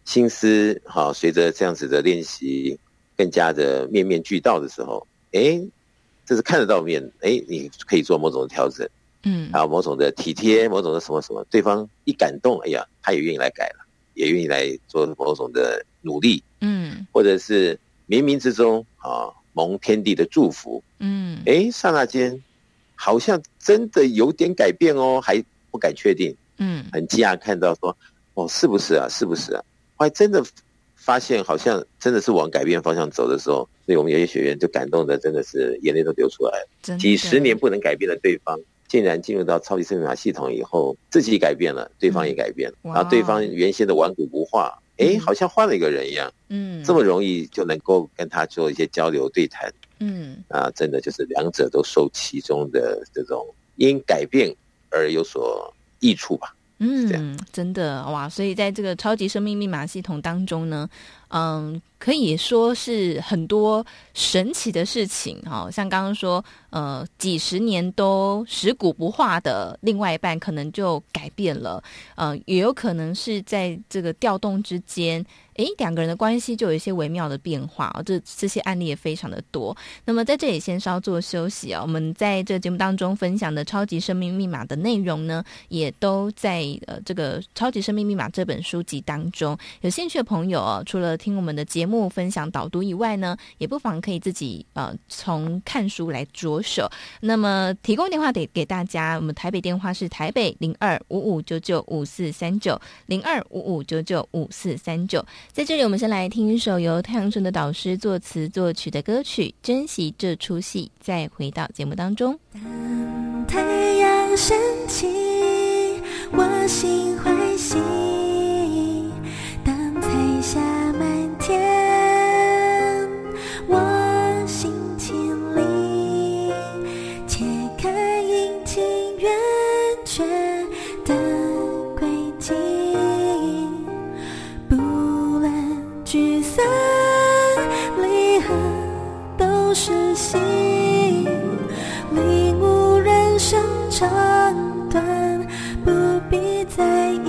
心思好，随着这样子的练习更加的面面俱到的时候，哎。这是看得到面，哎，你可以做某种的调整，嗯，还有某种的体贴，某种的什么什么，对方一感动，哎呀，他也愿意来改了，也愿意来做某种的努力，嗯，或者是冥冥之中啊，蒙天地的祝福，嗯，哎，刹那间好像真的有点改变哦，还不敢确定，嗯，很惊讶看到说，哦，是不是啊？是不是啊？还真的。发现好像真的是往改变方向走的时候，所以我们有些学员就感动的真的是眼泪都流出来了。几十年不能改变的对方，竟然进入到超级生命法系统以后，自己改变了，对方也改变了，嗯、然后对方原先的顽固不化，哎、嗯，好像换了一个人一样。嗯，这么容易就能够跟他做一些交流对谈。嗯，啊，真的就是两者都受其中的这种因改变而有所益处吧。嗯，真的哇！所以在这个超级生命密码系统当中呢，嗯，可以说是很多神奇的事情哈。像刚刚说，呃，几十年都食古不化的另外一半，可能就改变了。呃，也有可能是在这个调动之间。诶，两个人的关系就有一些微妙的变化哦，这这些案例也非常的多。那么在这里先稍作休息啊，我们在这个节目当中分享的超级生命密码的内容呢，也都在呃这个超级生命密码这本书籍当中。有兴趣的朋友啊，除了听我们的节目分享导读以外呢，也不妨可以自己呃从看书来着手。那么提供电话给给大家，我们台北电话是台北零二五五九九五四三九零二五五九九五四三九。在这里，我们先来听一首由太阳盛德导师作词作曲的歌曲《珍惜这出戏》，再回到节目当中。当太阳升起，我心欢喜，当彩霞满天心领悟人生长短不必在意。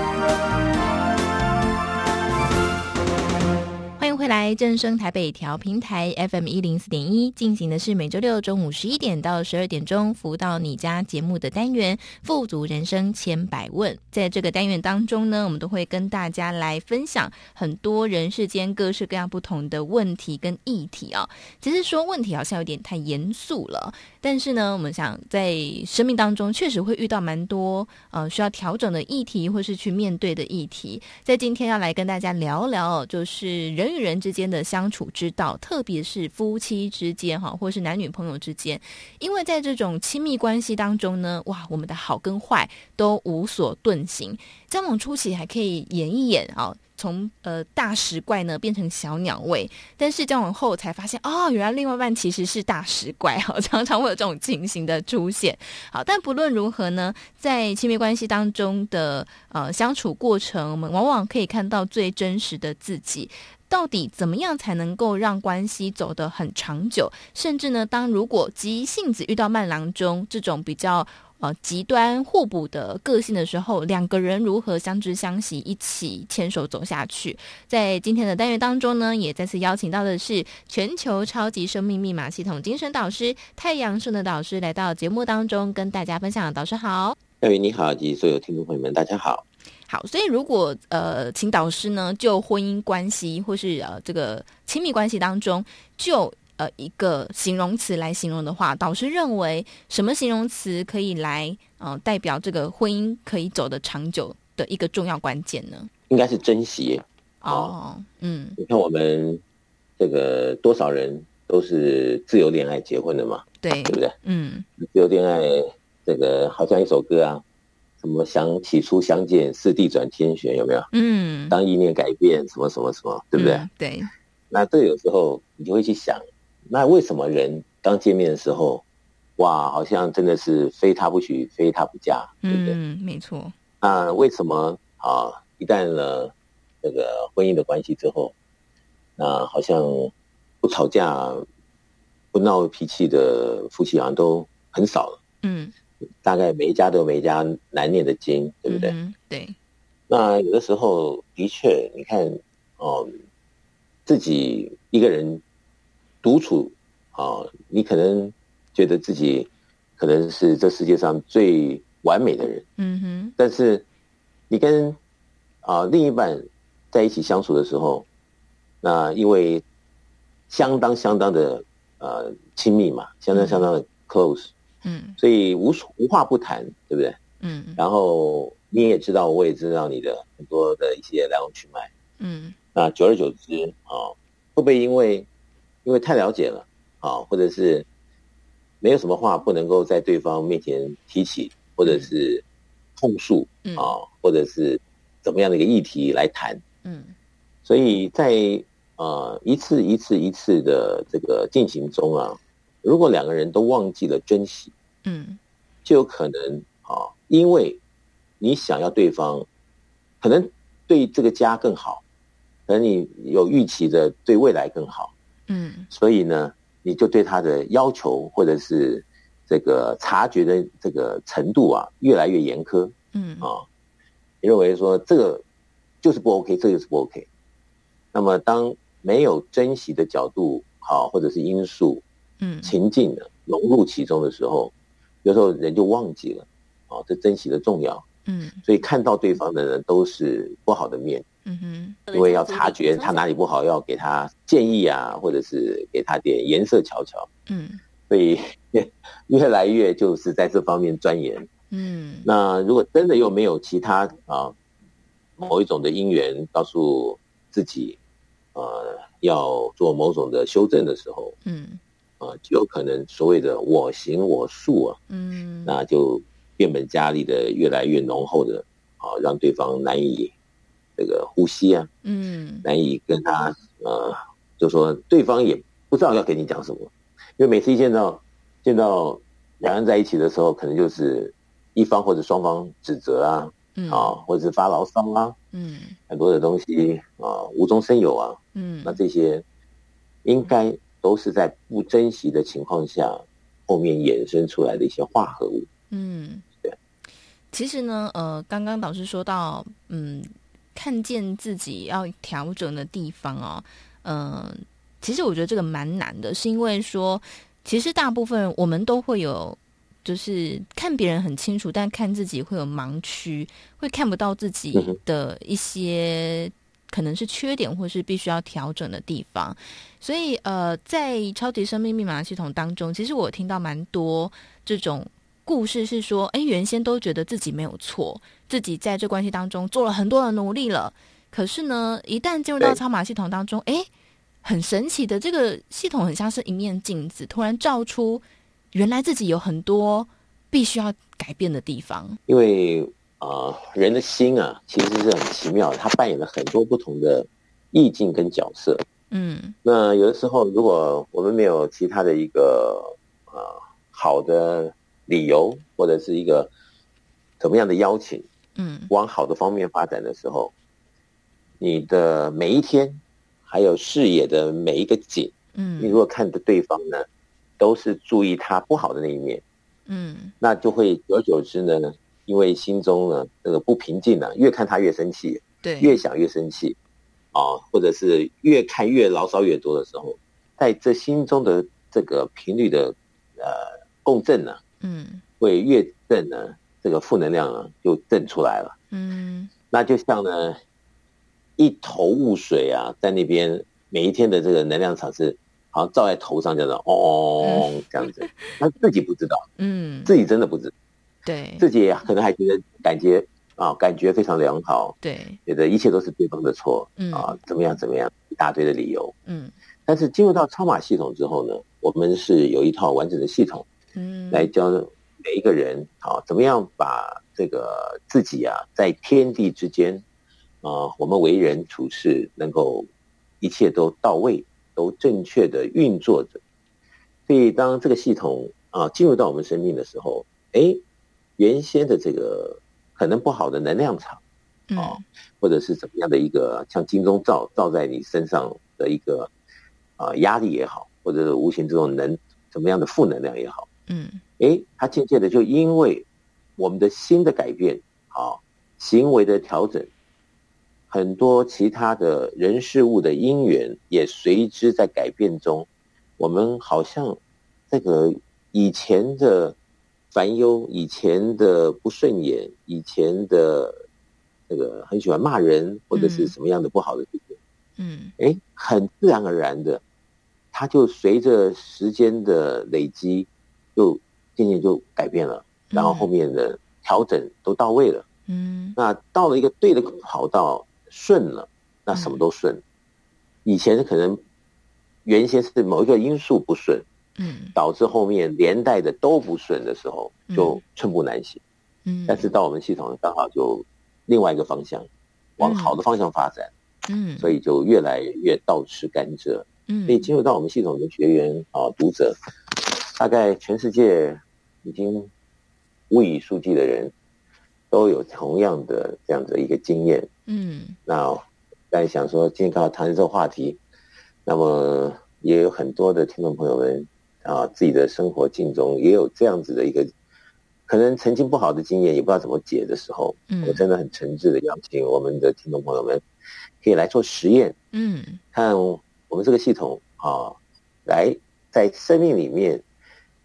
回来正声台北调频台 FM 一零四点一进行的是每周六中午十一点到十二点钟服务到你家节目。的单元《富足人生千百问》。在这个单元当中呢，我们都会跟大家来分享很多人世间各式各样不同的问题跟议题啊。其实说问题好像有点太严肃了，但是呢，我们想在生命当中确实会遇到蛮多呃需要调整的议题，或是去面对的议题。在今天要来跟大家聊聊，就是人与人。人之间的相处之道，特别是夫妻之间哈，或是男女朋友之间，因为在这种亲密关系当中呢，哇，我们的好跟坏都无所遁形。交往初期还可以演一演啊，从呃大石怪呢变成小鸟胃，但是交往后才发现哦，原来另外一半其实是大石怪哈，常常会有这种情形的出现。好，但不论如何呢，在亲密关系当中的呃相处过程，我们往往可以看到最真实的自己。到底怎么样才能够让关系走得很长久？甚至呢，当如果急性子遇到慢郎中这种比较呃极端互补的个性的时候，两个人如何相知相惜，一起牵手走下去？在今天的单元当中呢，也再次邀请到的是全球超级生命密码系统精神导师太阳盛的导师来到节目当中跟大家分享。导师好，廖云你好，及所有听众朋友们，大家好。好，所以如果呃，请导师呢，就婚姻关系或是呃这个亲密关系当中，就呃一个形容词来形容的话，导师认为什么形容词可以来呃代表这个婚姻可以走得长久的一个重要关键呢？应该是珍惜哦，哦，嗯，你看我们这个多少人都是自由恋爱结婚的嘛，对，对不对？嗯，自由恋爱这个好像一首歌啊。什么想起初相见，是地转天旋，有没有？嗯，当意念改变，什么什么什么，对不对？嗯、对。那这有时候你就会去想，那为什么人刚见面的时候，哇，好像真的是非他不娶，非他不嫁，对不对？嗯，没错。那为什么啊？一旦了那个婚姻的关系之后，那好像不吵架、不闹脾气的夫妻好像都很少了。嗯。大概每一家都有每一家难念的经，对不对？嗯、对。那有的时候的确，你看，哦，自己一个人独处啊、哦，你可能觉得自己可能是这世界上最完美的人。嗯哼。但是你跟啊、呃、另一半在一起相处的时候，那因为相当相当的呃亲密嘛，相当相当的 close。嗯，所以无无话不谈，对不对？嗯，然后你也知道，我也知道你的很多的一些来龙去脉。嗯，那久而久之啊、哦，会不会因为因为太了解了啊、哦，或者是没有什么话不能够在对方面前提起，或者是控诉啊、或者是怎么样的一个议题来谈？嗯，所以在呃一次一次一次的这个进行中啊，如果两个人都忘记了珍惜，嗯，就有可能啊，因为你想要对方可能对这个家更好，可能你有预期的对未来更好，嗯，所以呢，你就对他的要求或者是这个察觉的这个程度啊，越来越严苛，嗯。啊，你认为说这个就是不 OK，这个就是不 OK。那么，当没有珍惜的角度好，或者是因素，嗯，情境的融入其中的时候，有时候人就忘记了，啊，这珍惜的重要，嗯，所以看到对方的人都是不好的面，嗯哼，因为要察觉他哪里不好，要给他建议啊，或者是给他点颜色瞧瞧，嗯，所以 越来越就是在这方面钻研，嗯，那如果真的又没有其他啊某一种的因缘告诉自己。呃，要做某种的修正的时候，嗯，啊、有可能所谓的我行我素啊，嗯，那就变本加厉的越来越浓厚的啊，让对方难以这个呼吸啊，嗯，难以跟他呃，就说对方也不知道要跟你讲什么，因为每次一见到见到两人在一起的时候，可能就是一方或者双方指责啊。嗯。啊，或者是发牢骚啊，嗯，很多的东西啊，无中生有啊，嗯，那这些应该都是在不珍惜的情况下，后面衍生出来的一些化合物。嗯，对。其实呢，呃，刚刚导师说到，嗯，看见自己要调整的地方哦，嗯、呃，其实我觉得这个蛮难的，是因为说，其实大部分我们都会有。就是看别人很清楚，但看自己会有盲区，会看不到自己的一些可能是缺点，或是必须要调整的地方。所以，呃，在超级生命密码系统当中，其实我听到蛮多这种故事，是说，哎，原先都觉得自己没有错，自己在这关系当中做了很多的努力了，可是呢，一旦进入到超码系统当中，哎，很神奇的，这个系统很像是一面镜子，突然照出。原来自己有很多必须要改变的地方，因为啊、呃，人的心啊，其实是很奇妙的，他扮演了很多不同的意境跟角色。嗯，那有的时候，如果我们没有其他的一个啊、呃、好的理由，或者是一个怎么样的邀请，嗯，往好的方面发展的时候，你的每一天，还有视野的每一个景，嗯，你如果看着对方呢，都是注意他不好的那一面，嗯，那就会久而久之呢，因为心中呢这个不平静呢，越看他越生气，对，越想越生气，啊，或者是越看越牢骚越多的时候，在这心中的这个频率的呃共振呢，嗯，会越振呢，这个负能量呢就振出来了，嗯，那就像呢一头雾水啊，在那边每一天的这个能量场是。好像照在头上，叫做哦，这样子，他自己不知道，嗯，自己真的不知道，对，自己可能还觉得感觉啊，感觉非常良好，对，觉得一切都是对方的错，嗯。啊，怎么样怎么样，一大堆的理由，嗯，但是进入到超马系统之后呢，我们是有一套完整的系统，嗯，来教每一个人啊，怎么样把这个自己啊，在天地之间啊，我们为人处事能够一切都到位。都正确的运作着，所以当这个系统啊进入到我们生命的时候，哎，原先的这个可能不好的能量场啊，或者是怎么样的一个像金钟罩罩在你身上的一个啊压力也好，或者是无形这种能怎么样的负能量也好，嗯，哎，它渐渐的就因为我们的心的改变，啊，行为的调整。很多其他的人事物的因缘也随之在改变中，我们好像这个以前的烦忧、以前的不顺眼、以前的那个很喜欢骂人或者是什么样的不好的事情，嗯，哎，很自然而然的，他就随着时间的累积，就渐渐就改变了，然后后面的调整都到位了，嗯，那到了一个对的跑道。顺了，那什么都顺。嗯、以前可能原先是某一个因素不顺，嗯，导致后面连带的都不顺的时候，就寸步难行。嗯，但是到我们系统刚好就另外一个方向，往好的方向发展。嗯，所以就越来越倒吃甘蔗，嗯，所以进入到我们系统的学员啊读者，大概全世界已经无以数计的人，都有同样的这样的一个经验，嗯，那在想说今天刚好谈这个话题，那么也有很多的听众朋友们啊，自己的生活境中也有这样子的一个。可能曾经不好的经验，也不知道怎么解的时候，嗯，我真的很诚挚的邀请我们的听众朋友们，可以来做实验，嗯，看我们这个系统啊，来在生命里面，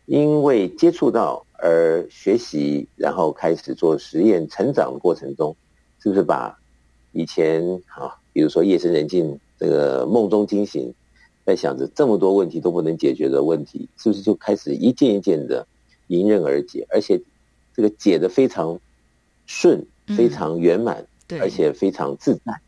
因为接触到而学习，然后开始做实验成长的过程中，是不是把以前啊，比如说夜深人静这个梦中惊醒，在想着这么多问题都不能解决的问题，是不是就开始一件一件的迎刃而解，而且。这个解的非常顺，非常圆满，嗯，对，而且非常自在。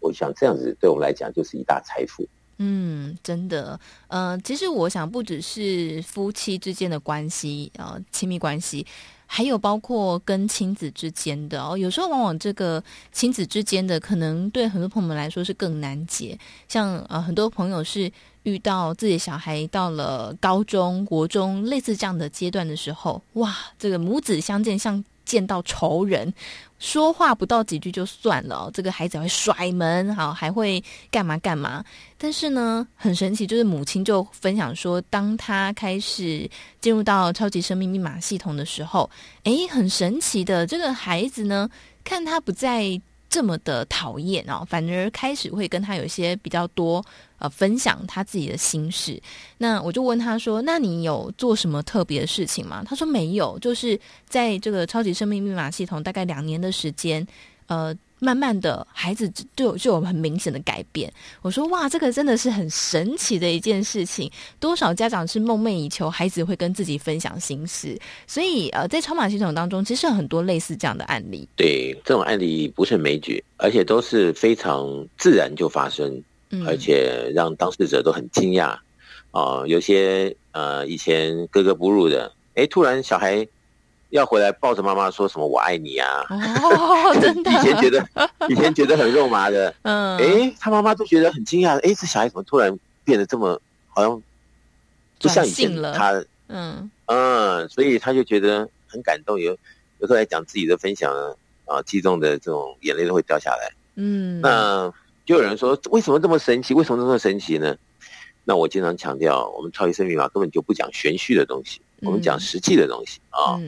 我想这样子对我们来讲就是一大财富。嗯，真的。呃，其实我想不只是夫妻之间的关系啊，呃，亲密关系，还有包括跟亲子之间的哦。有时候往往这个亲子之间的，可能对很多朋友们来说是更难解。像呃，很多朋友是。遇到自己小孩到了高中国中类似这样的阶段的时候，哇，这个母子相见像见到仇人，说话不到几句就算了，这个孩子会甩门，好，还会干嘛干嘛。但是呢，很神奇，就是母亲就分享说，当他开始进入到超级生命密码系统的时候，诶，很神奇的，这个孩子呢，看他不在这么的讨厌哦，反而开始会跟他有一些比较多。呃，分享他自己的心事。那我就问他说：“那你有做什么特别的事情吗？”他说：“没有，就是在这个超级生命密码系统大概两年的时间，呃，慢慢的孩子就有就有很明显的改变。”我说：“哇，这个真的是很神奇的一件事情。多少家长是梦寐以求孩子会跟自己分享心事，所以呃，在超马系统当中，其实有很多类似这样的案例。对，这种案例不胜枚举，而且都是非常自然就发生。”而且让当事者都很惊讶，啊、呃，有些呃以前格格不入的，哎，突然小孩要回来抱着妈妈说什么“我爱你”啊，哦，真的，以前觉得以前觉得很肉麻的，嗯，哎，他妈妈都觉得很惊讶，哎，这小孩怎么突然变得这么好像不像以前他，嗯嗯，所以他就觉得很感动，有有时候来讲自己的分享啊，激动的这种眼泪都会掉下来，嗯，那。就有人说，为什么这么神奇？为什么这么神奇呢？那我经常强调，我们超级生命密码根本就不讲玄虚的东西，我们讲实际的东西啊。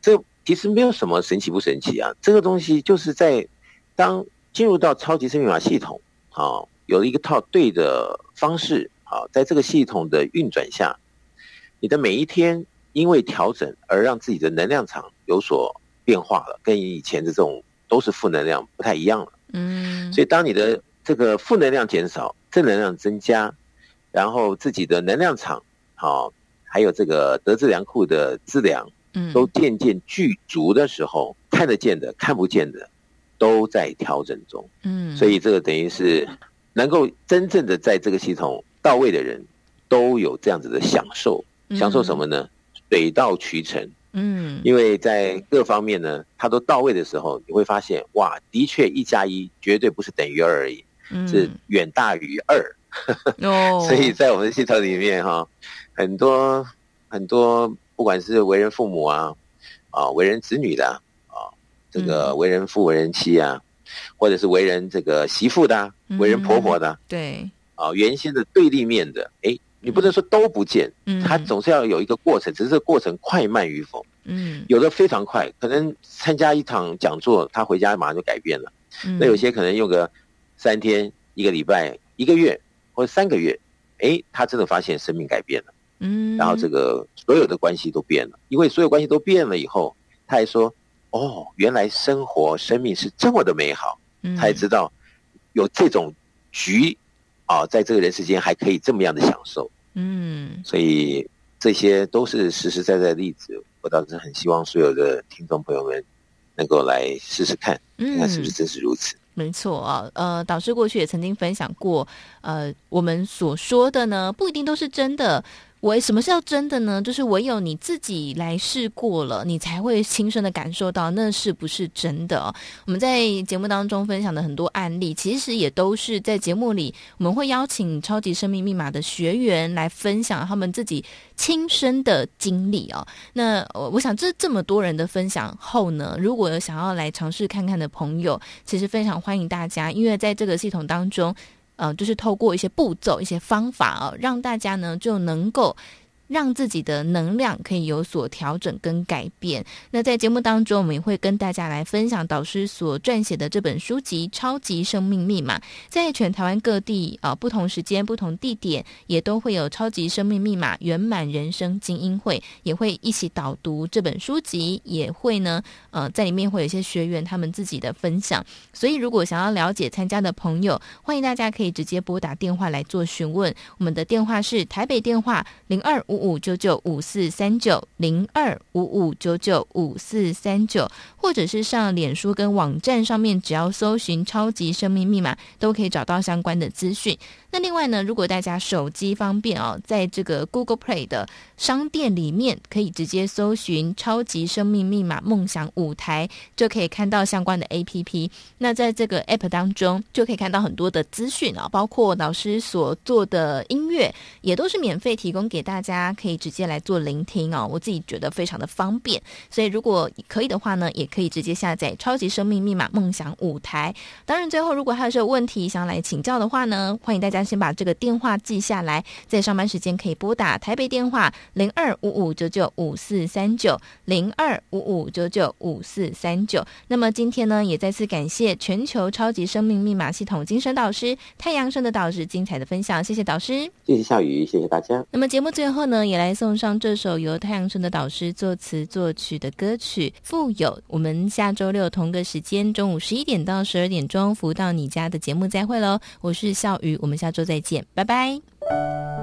这其实没有什么神奇不神奇啊。这个东西就是在当进入到超级生命密码系统啊，有了一个套对的方式啊，在这个系统的运转下，你的每一天因为调整而让自己的能量场有所变化了，跟以前的这种都是负能量不太一样了。嗯，所以当你的这个负能量减少，正能量增加，然后自己的能量场，好、哦，还有这个德智良库的资粮，嗯，都渐渐具足的时候，看得见的、看不见的，都在调整中。嗯，所以这个等于是能够真正的在这个系统到位的人，都有这样子的享受。享受什么呢？水到渠成。嗯，因为在各方面呢，它都到位的时候，你会发现，哇，的确一加一绝对不是等于二而已，嗯、是远大于二。哦，所以在我们的系统里面哈，很多很多，不管是为人父母啊，啊，为人子女的啊，这个为人父为人妻啊，或者是为人这个媳妇的，为人婆婆的，嗯、对，啊，原先的对立面的，哎。你不能说都不见，嗯，它总是要有一个过程，只是这个过程快慢与否，嗯，有的非常快，可能参加一场讲座，他回家马上就改变了，嗯，那有些可能用个三天、一个礼拜、一个月或者三个月，哎，他真的发现生命改变了，嗯，然后这个所有的关系都变了，因为所有关系都变了以后，他还说，哦，原来生活生命是这么的美好，嗯，他也知道有这种局。啊，在这个人世间还可以这么样的享受，嗯，所以这些都是实实在在的例子。我倒是很希望所有的听众朋友们能够来试试看，看看是不是真是如此。嗯，没错啊，呃，导师过去也曾经分享过，呃，我们所说的呢，不一定都是真的。为什么是要真的呢？就是唯有你自己来试过了，你才会亲身的感受到那是不是真的。我们在节目当中分享的很多案例，其实也都是在节目里，我们会邀请超级生命密码的学员来分享他们自己亲身的经历哦。那我我想，这这么多人的分享后呢，如果有想要来尝试看看的朋友，其实非常欢迎大家，因为在这个系统当中。呃，就是透过一些步骤、一些方法啊，让大家呢就能够。让自己的能量可以有所调整跟改变。那在节目当中，我们也会跟大家来分享导师所撰写的这本书籍《超级生命密码》。在全台湾各地啊、不同时间、不同地点，也都会有《超级生命密码》圆满人生精英会，也会一起导读这本书籍，也会呢，呃，在里面会有一些学员他们自己的分享。所以，如果想要了解参加的朋友，欢迎大家可以直接拨打电话来做询问。我们的电话是台北电话零二五五九九五四三九零二五五九九五四三九，或者是上脸书跟网站上面，只要搜寻“超级生命密码”，都可以找到相关的资讯。那另外呢，如果大家手机方便哦，在这个 Google Play 的商店里面，可以直接搜寻“超级生命密码梦想舞台”，就可以看到相关的 APP。那在这个 App 当中，就可以看到很多的资讯啊，包括老师所做的音乐，也都是免费提供给大家。可以直接来做聆听哦，我自己觉得非常的方便，所以如果可以的话呢，也可以直接下载《超级生命密码梦想舞台》。当然，最后如果还有什么问题想要来请教的话呢，欢迎大家先把这个电话记下来，在上班时间可以拨打台北电话零二五五九九五四三九零二五五九九五四三九。那么今天呢，也再次感谢全球超级生命密码系统精神导师太阳升的导师精彩的分享，谢谢导师，谢谢夏雨，谢谢大家。那么节目最后呢，也来送上这首由太阳神的导师作词作曲的歌曲《富有》。我们下周六同个时间，中午十一点到十二点钟，福到你家的节目再会喽！我是笑鱼，我们下周再见，拜拜。